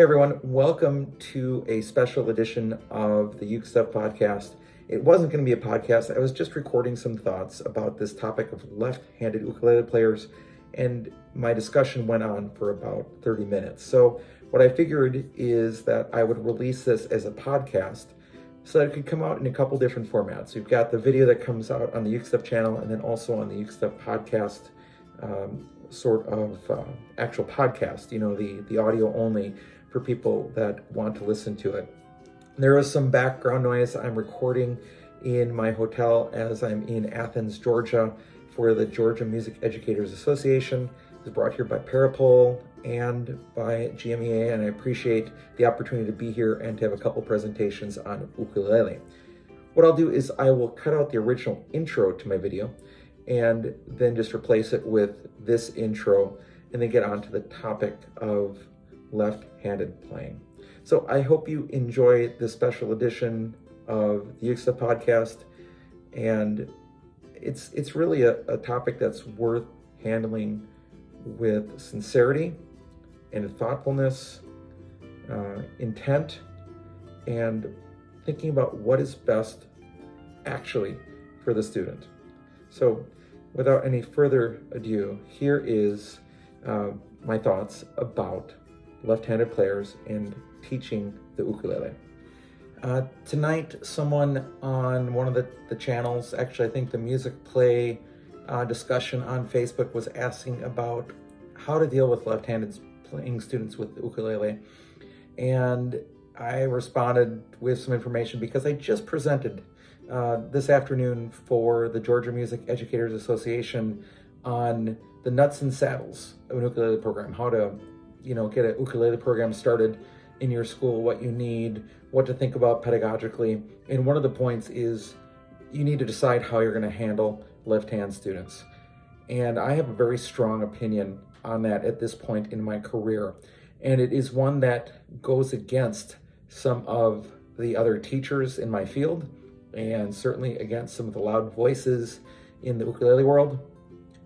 Hey everyone, welcome to a special edition of the Uke podcast. It wasn't going to be a podcast, I was just recording some thoughts about this topic of left handed ukulele players, and my discussion went on for about 30 minutes. So, what I figured is that I would release this as a podcast so that it could come out in a couple different formats. You've got the video that comes out on the Uke channel and then also on the Uke podcast. Um, sort of uh, actual podcast, you know, the, the audio only for people that want to listen to it. There is some background noise. I'm recording in my hotel as I'm in Athens, Georgia for the Georgia Music Educators Association. It's brought here by Peripole and by GMEA, and I appreciate the opportunity to be here and to have a couple presentations on ukulele. What I'll do is I will cut out the original intro to my video and then just replace it with this intro and then get on to the topic of left-handed playing. So I hope you enjoy this special edition of the Uke podcast, and it's it's really a, a topic that's worth handling with sincerity and thoughtfulness, uh, intent, and thinking about what is best actually for the student. So, without any further ado, here is uh, my thoughts about left-handed players and teaching the ukulele. Uh, tonight, someone on one of the, the channels, actually I think the music play uh, discussion on Facebook was asking about how to deal with left-handed playing students with ukulele. And I responded with some information because I just presented uh, this afternoon for the Georgia Music Educators Association on the nuts and saddles of an ukulele program, how to you know, get a ukulele program started in your school, what you need, what to think about pedagogically. And one of the points is you need to decide how you're going to handle left hand students. And I have a very strong opinion on that at this point in my career. And it is one that goes against some of the other teachers in my field and certainly against some of the loud voices in the ukulele world.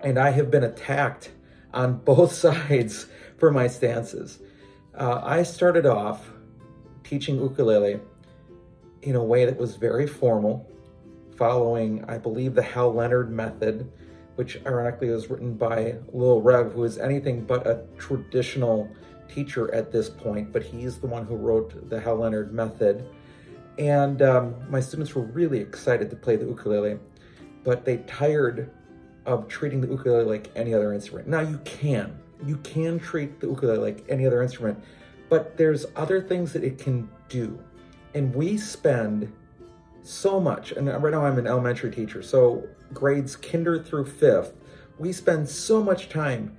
And I have been attacked on both sides for my stances. Uh, I started off teaching ukulele in a way that was very formal, following, I believe, the Hal Leonard method, which ironically was written by Lil Rev, who is anything but a traditional teacher at this point, but he's the one who wrote the Hal Leonard method. And um, my students were really excited to play the ukulele, but they tired of treating the ukulele like any other instrument. Now you can, you can treat the ukulele like any other instrument, but there's other things that it can do. And we spend so much, and right now I'm an elementary teacher, so grades kinder through fifth, we spend so much time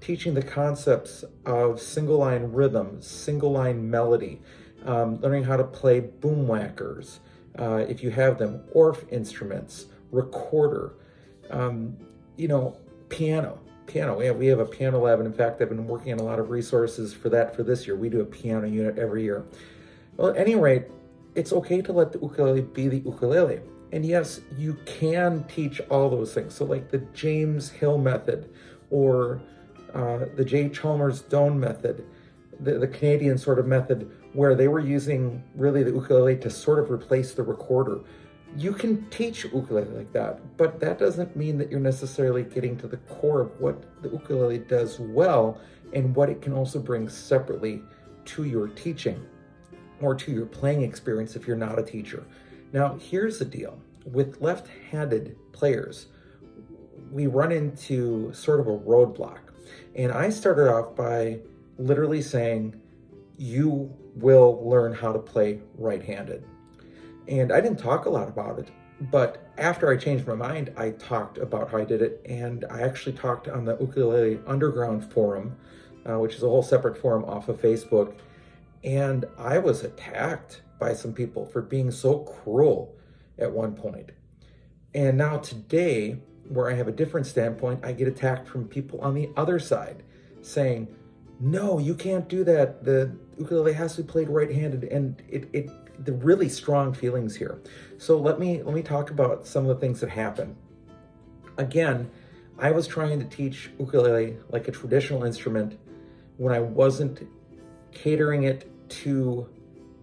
teaching the concepts of single line rhythm, single line melody, um, learning how to play Boomwhackers, uh, if you have them, Orff instruments, recorder, um, you know, piano piano. Yeah, we have a piano lab, and in fact, I've been working on a lot of resources for that for this year. We do a piano unit every year. Well, at any rate, it's okay to let the ukulele be the ukulele. And yes, you can teach all those things. So, like the James Hill method or uh, the J. Chalmers Doane method, the, the Canadian sort of method, where they were using really the ukulele to sort of replace the recorder you can teach ukulele like that, but that doesn't mean that you're necessarily getting to the core of what the ukulele does well and what it can also bring separately to your teaching or to your playing experience if you're not a teacher. Now, here's the deal with left handed players, we run into sort of a roadblock. And I started off by literally saying, You will learn how to play right handed. And I didn't talk a lot about it, but after I changed my mind, I talked about how I did it. And I actually talked on the Ukulele Underground forum, uh, which is a whole separate forum off of Facebook. And I was attacked by some people for being so cruel at one point. And now today, where I have a different standpoint, I get attacked from people on the other side saying, no, you can't do that. The ukulele has to be played right-handed. And it, it the really strong feelings here. So let me let me talk about some of the things that happen. Again, I was trying to teach ukulele like a traditional instrument when I wasn't catering it to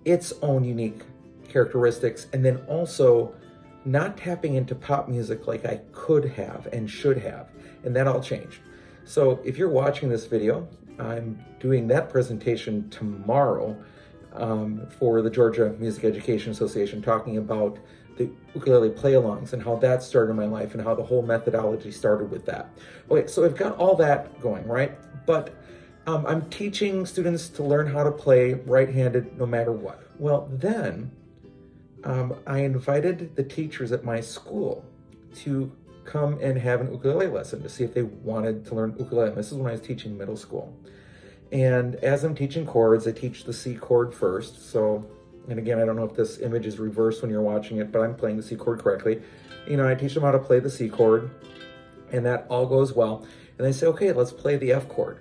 its own unique characteristics, and then also not tapping into pop music like I could have and should have. And that all changed. So if you're watching this video, I'm doing that presentation tomorrow um, for the Georgia Music Education Association, talking about the ukulele play-alongs and how that started my life and how the whole methodology started with that. Okay, so I've got all that going, right? But um, I'm teaching students to learn how to play right-handed no matter what. Well, then um, I invited the teachers at my school to come and have an ukulele lesson to see if they wanted to learn ukulele. This is when I was teaching middle school. And as I'm teaching chords, I teach the C chord first. So, and again, I don't know if this image is reversed when you're watching it, but I'm playing the C chord correctly. You know, I teach them how to play the C chord, and that all goes well. And they say, okay, let's play the F chord.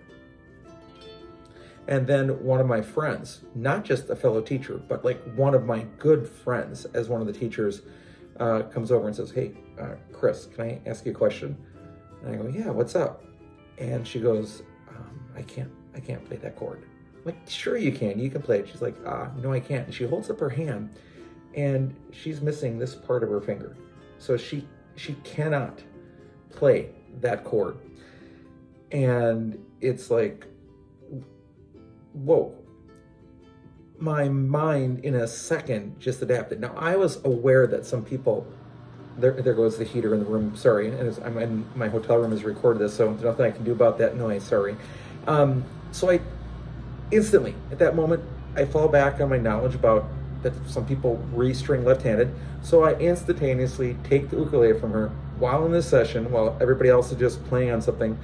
And then one of my friends, not just a fellow teacher, but like one of my good friends, as one of the teachers, uh, comes over and says, Hey, uh, Chris, can I ask you a question? And I go, Yeah, what's up? And she goes, um, I can't, I can't play that chord. I'm like, sure you can, you can play it. She's like, ah, no, I can't. And she holds up her hand and she's missing this part of her finger. So she, she cannot play that chord. And it's like, whoa, my mind in a second just adapted. Now I was aware that some people, there, there goes the heater in the room. Sorry, and I'm in my hotel room has recorded this, so nothing I can do about that noise. Sorry. Um, so I instantly at that moment I fall back on my knowledge about that some people restring left-handed. So I instantaneously take the ukulele from her while in this session, while everybody else is just playing on something,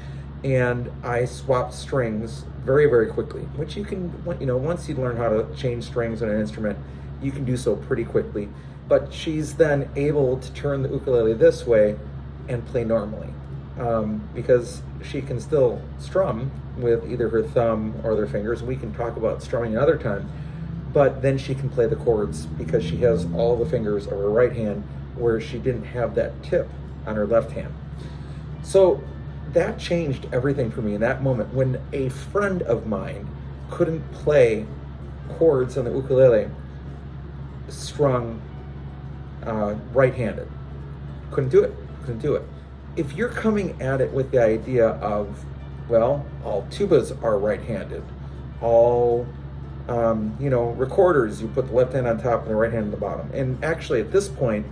and I swapped strings very, very quickly, which you can, you know, once you learn how to change strings on an instrument, you can do so pretty quickly. But she's then able to turn the ukulele this way and play normally um, because she can still strum with either her thumb or their fingers. We can talk about strumming another time, but then she can play the chords because she has all the fingers of her right hand where she didn't have that tip on her left hand. So that changed everything for me in that moment when a friend of mine couldn't play chords on the ukulele strung uh, right-handed. Couldn't do it. Couldn't do it. If you're coming at it with the idea of, well, all tubas are right-handed, all um, you know recorders, you put the left hand on top and the right hand on the bottom. And actually, at this point,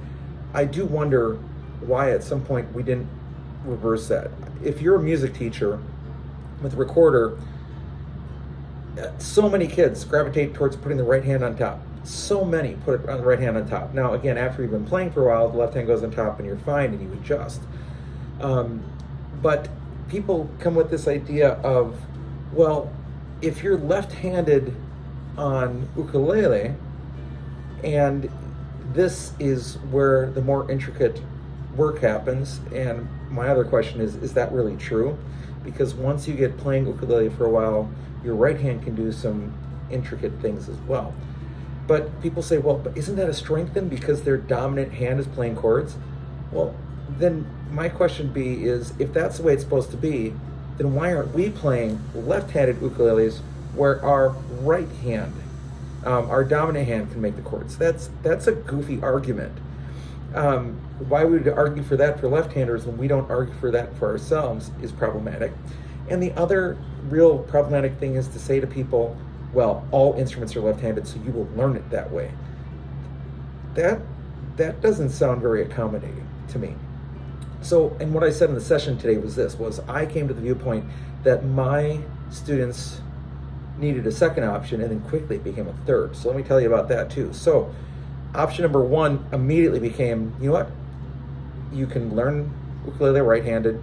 I do wonder why at some point we didn't reverse that. If you're a music teacher with a recorder, so many kids gravitate towards putting the right hand on top. So many put it on the right hand on top. Now, again, after you've been playing for a while, the left hand goes on top and you're fine and you adjust. Um, but people come with this idea of, well, if you're left handed on ukulele, and this is where the more intricate work happens. And my other question is, is that really true? Because once you get playing ukulele for a while, your right hand can do some intricate things as well. But people say, well, but isn't that a strength then because their dominant hand is playing chords? Well, then my question be is, if that's the way it's supposed to be, then why aren't we playing left-handed ukuleles where our right hand, um, our dominant hand can make the chords? That's that's a goofy argument. Um, why we would argue for that for left-handers when we don't argue for that for ourselves is problematic. And the other real problematic thing is to say to people, well, all instruments are left-handed, so you will learn it that way. That that doesn't sound very accommodating to me. So, and what I said in the session today was this was I came to the viewpoint that my students needed a second option and then quickly it became a third. So let me tell you about that too. So option number one immediately became, you know what? You can learn ukulele right-handed,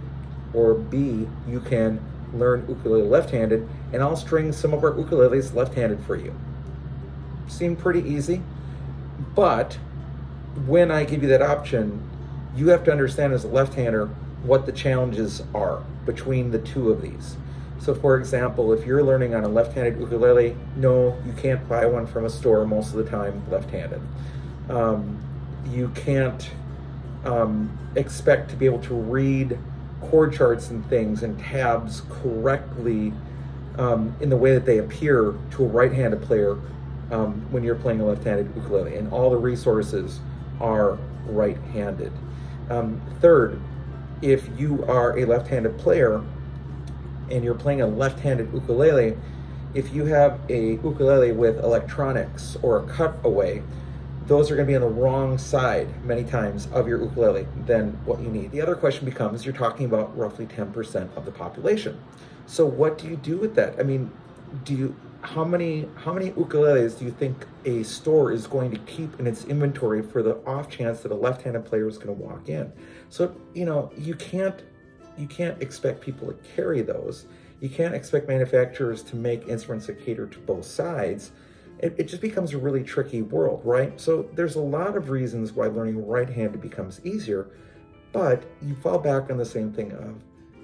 or B, you can learn ukulele left-handed, and I'll string some of our ukuleles left-handed for you. Seemed pretty easy, but when I give you that option, you have to understand as a left-hander what the challenges are between the two of these. So for example, if you're learning on a left-handed ukulele, no, you can't buy one from a store most of the time left-handed um, you can't um, expect to be able to read chord charts and things and tabs correctly um, in the way that they appear to a right-handed player um, when you're playing a left-handed ukulele, and all the resources are right-handed. Um, third, if you are a left-handed player and you're playing a left-handed ukulele, if you have a ukulele with electronics or a cutaway, those are going to be on the wrong side many times of your ukulele than what you need. The other question becomes you're talking about roughly 10% of the population. So what do you do with that? I mean, do you how many how many ukuleles do you think a store is going to keep in its inventory for the off chance that a left-handed player is going to walk in? So, you know, you can't you can't expect people to carry those. You can't expect manufacturers to make instruments that cater to both sides it, it just becomes a really tricky world, right? So there's a lot of reasons why learning right-handed becomes easier, but you fall back on the same thing of,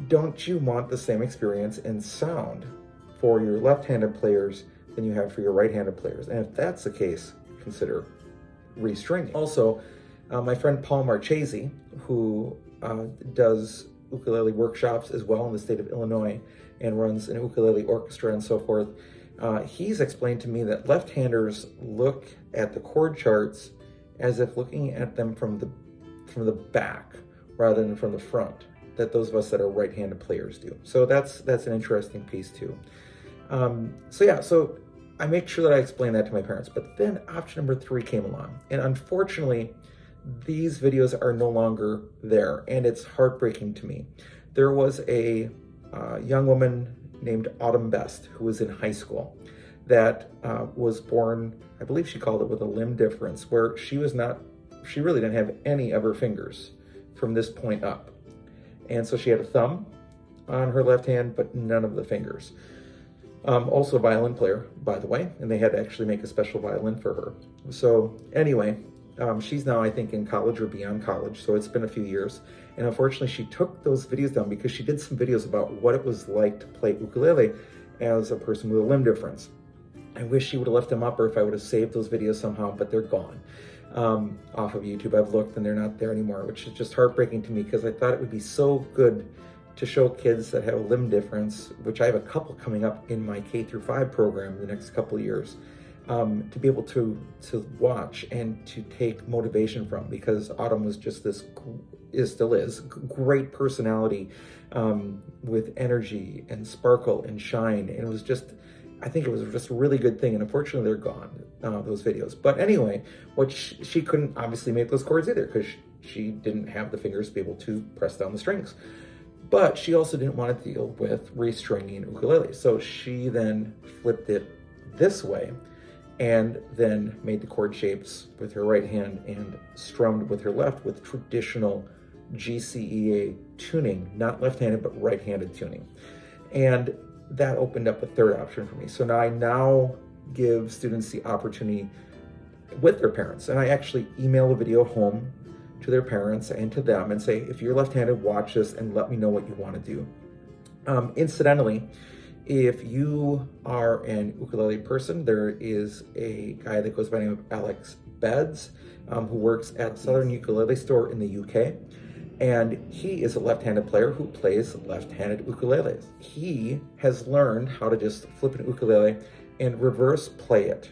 don't you want the same experience in sound for your left-handed players than you have for your right-handed players? And if that's the case, consider restringing. Also, uh, my friend Paul Marchese, who uh, does ukulele workshops as well in the state of Illinois and runs an ukulele orchestra and so forth, uh, he's explained to me that left-handers look at the chord charts as if looking at them from the from the back rather than from the front that those of us that are right-handed players do. So that's that's an interesting piece too. Um, so yeah, so I make sure that I explain that to my parents. But then option number three came along, and unfortunately, these videos are no longer there, and it's heartbreaking to me. There was a uh, young woman named Autumn Best, who was in high school, that uh, was born, I believe she called it with a limb difference, where she was not, she really didn't have any of her fingers from this point up. And so she had a thumb on her left hand, but none of the fingers. Um, also a violin player, by the way, and they had to actually make a special violin for her. So anyway, um, she's now, I think, in college or beyond college, so it's been a few years. And unfortunately, she took those videos down because she did some videos about what it was like to play ukulele as a person with a limb difference. I wish she would have left them up or if I would have saved those videos somehow, but they're gone um, off of YouTube. I've looked and they're not there anymore, which is just heartbreaking to me because I thought it would be so good to show kids that have a limb difference, which I have a couple coming up in my K through five program the next couple years um, to be able to to watch and to take motivation from because Autumn was just this is still is great personality um, with energy and sparkle and shine. And it was just I think it was just a really good thing and unfortunately they're gone uh, those videos. But anyway what she, she couldn't obviously make those chords either because she, she didn't have the fingers to be able to press down the strings but she also didn't want to deal with restringing ukulele so she then flipped it this way and then made the chord shapes with her right hand and strummed with her left with traditional GCEA tuning, not left-handed, but right-handed tuning. And that opened up a third option for me. So now I now give students the opportunity with their parents. And I actually email a video home to their parents and to them and say, if you're left-handed, watch this and let me know what you want to do. Um, incidentally, if you are an ukulele person, there is a guy that goes by the name of Alex Beds, um, who works at Southern Ukulele Store in the UK. And he is a left-handed player who plays left-handed ukuleles. He has learned how to just flip an ukulele and reverse play it.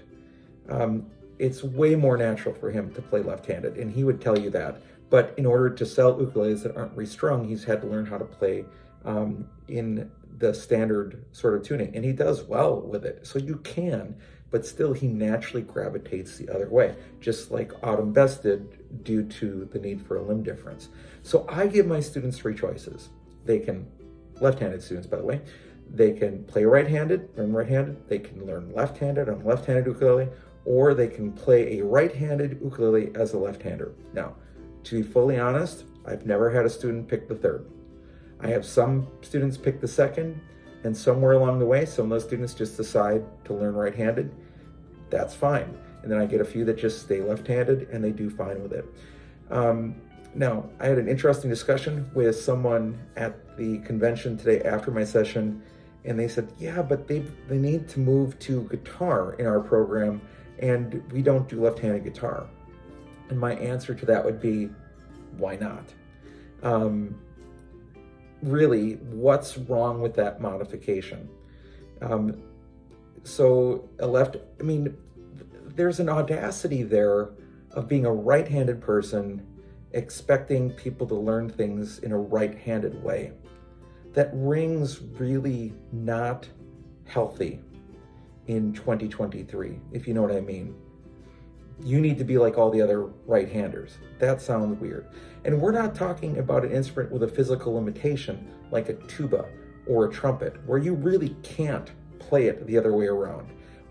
Um, it's way more natural for him to play left-handed, and he would tell you that. But in order to sell ukuleles that aren't restrung, he's had to learn how to play um, in the standard sort of tuning, and he does well with it. So you can, but still he naturally gravitates the other way, just like Autumn Best did due to the need for a limb difference. So I give my students three choices. They can, left-handed students, by the way, they can play right-handed, learn right-handed, they can learn left-handed on left-handed ukulele, or they can play a right-handed ukulele as a left-hander. Now, to be fully honest, I've never had a student pick the third. I have some students pick the second, and somewhere along the way, some of those students just decide to learn right-handed. That's fine. And then I get a few that just stay left-handed, and they do fine with it. Um, now, I had an interesting discussion with someone at the convention today after my session, and they said, yeah, but they, they need to move to guitar in our program, and we don't do left-handed guitar. And my answer to that would be, why not? Um, really what's wrong with that modification. Um, so a left, I mean, there's an audacity there of being a right-handed person expecting people to learn things in a right-handed way. That rings really not healthy in 2023, if you know what I mean. You need to be like all the other right-handers. That sounds weird. And we're not talking about an instrument with a physical limitation like a tuba or a trumpet, where you really can't play it the other way around.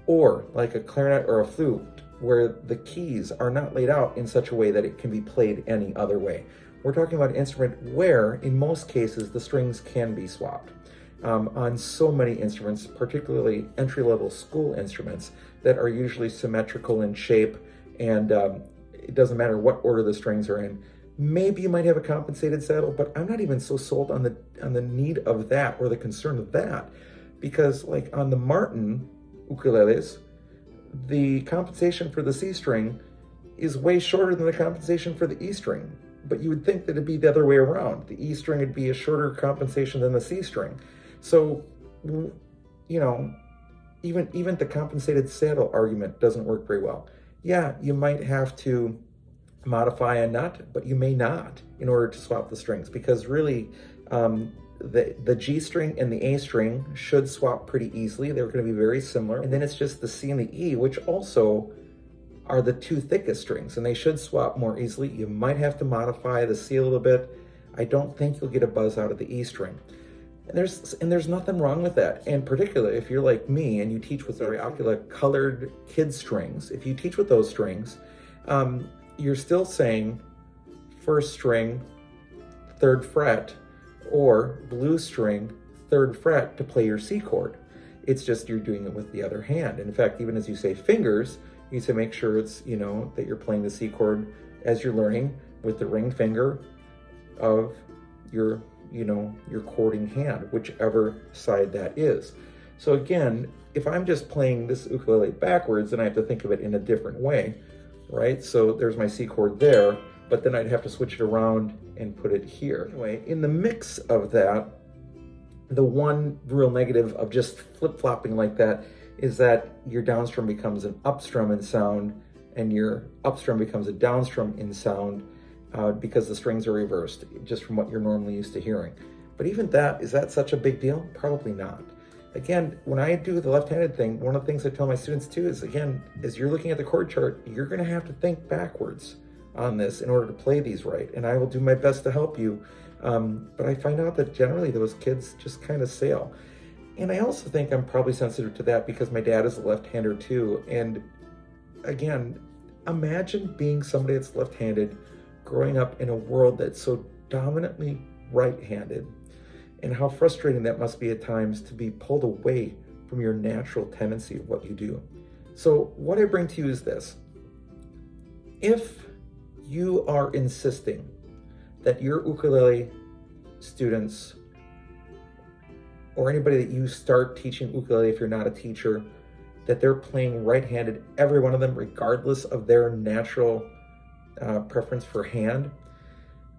Or like a clarinet or a flute, where the keys are not laid out in such a way that it can be played any other way. We're talking about an instrument where, in most cases, the strings can be swapped. Um, on so many instruments, particularly entry-level school instruments that are usually symmetrical in shape and um, it doesn't matter what order the strings are in. Maybe you might have a compensated saddle, but I'm not even so sold on the on the need of that or the concern of that because like on the Martin ukuleles, the compensation for the C string is way shorter than the compensation for the E string. But you would think that it'd be the other way around. The E string would be a shorter compensation than the C string. So, you know, even even the compensated saddle argument doesn't work very well. Yeah, you might have to modify a nut, but you may not in order to swap the strings because really um, the, the G string and the A string should swap pretty easily. They're going to be very similar. And then it's just the C and the E, which also are the two thickest strings, and they should swap more easily. You might have to modify the C a little bit. I don't think you'll get a buzz out of the E string. And there's and there's nothing wrong with that. And particularly if you're like me and you teach with very Aquila colored kid strings, if you teach with those strings, um, you're still saying first string, third fret, or blue string, third fret to play your C chord. It's just you're doing it with the other hand. And in fact, even as you say fingers, you need to make sure it's, you know, that you're playing the C chord as you're learning with the ring finger of your, you know, your chording hand, whichever side that is. So again, if I'm just playing this ukulele backwards, then I have to think of it in a different way, right? So there's my C chord there, but then I'd have to switch it around and put it here. Anyway, in the mix of that, the one real negative of just flip-flopping like that is that your downstrum becomes an upstrum in sound and your upstrum becomes a downstrum in sound uh, because the strings are reversed, just from what you're normally used to hearing. But even that, is that such a big deal? Probably not. Again, when I do the left-handed thing, one of the things I tell my students too is, again, as you're looking at the chord chart, you're gonna have to think backwards on this in order to play these right. And I will do my best to help you. Um, but I find out that generally those kids just kind of sail. And I also think I'm probably sensitive to that because my dad is a left-hander too. And again, imagine being somebody that's left-handed growing up in a world that's so dominantly right-handed and how frustrating that must be at times to be pulled away from your natural tendency of what you do. So what I bring to you is this. If you are insisting that your ukulele students or anybody that you start teaching ukulele if you're not a teacher that they're playing right-handed every one of them regardless of their natural uh, preference for hand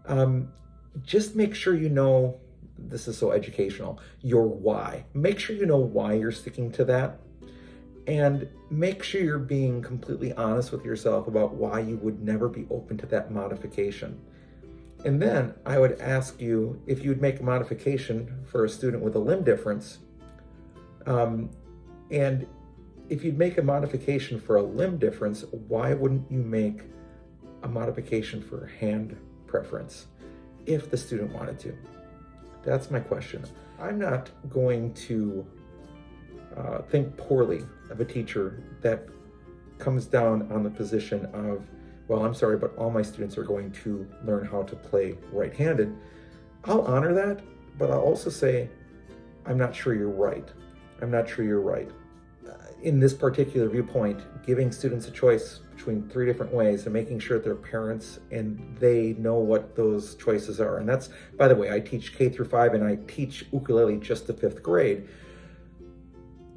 um, just make sure you know this is so educational your why make sure you know why you're sticking to that and make sure you're being completely honest with yourself about why you would never be open to that modification. And then I would ask you if you would make a modification for a student with a limb difference. Um, and if you'd make a modification for a limb difference, why wouldn't you make a modification for hand preference if the student wanted to? That's my question. I'm not going to uh, think poorly of a teacher that comes down on the position of, well, I'm sorry, but all my students are going to learn how to play right-handed. I'll honor that, but I'll also say, I'm not sure you're right. I'm not sure you're right. Uh, in this particular viewpoint, giving students a choice between three different ways and making sure their parents and they know what those choices are. And that's, by the way, I teach K through five and I teach ukulele just to fifth grade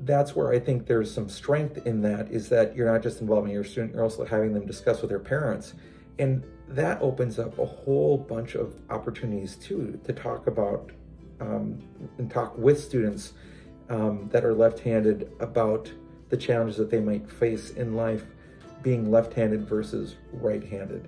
that's where I think there's some strength in that is that you're not just involving your student, you're also having them discuss with their parents. And that opens up a whole bunch of opportunities too to talk about um, and talk with students um, that are left-handed about the challenges that they might face in life being left-handed versus right-handed.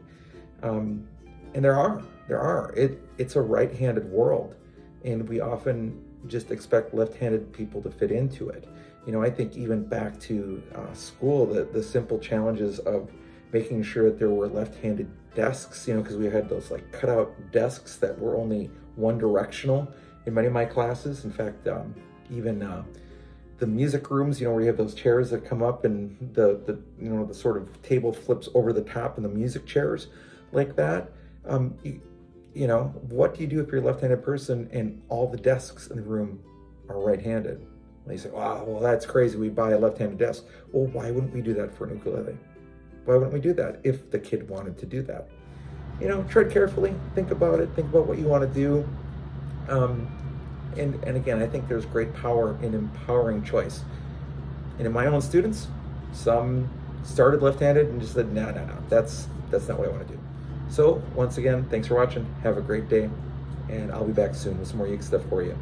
Um, and there are, there are. It it's a right-handed world, and we often just expect left-handed people to fit into it. You know, I think even back to uh, school, the the simple challenges of making sure that there were left-handed desks. You know, because we had those like cutout desks that were only one directional in many of my classes. In fact, um, even uh, the music rooms, you know, where you have those chairs that come up and the, the you know, the sort of table flips over the top and the music chairs like that. Um, you, you know, what do you do if you're a left-handed person and all the desks in the room are right-handed? And you say, wow, well, that's crazy. We buy a left-handed desk. Well, why wouldn't we do that for an ukulele? Why wouldn't we do that if the kid wanted to do that? You know, tread carefully, think about it, think about what you want to do. Um, and, and again, I think there's great power in empowering choice. And in my own students, some started left-handed and just said, no, no, no, that's, that's not what I want to do. So once again, thanks for watching. Have a great day. And I'll be back soon with some more Uke stuff for you.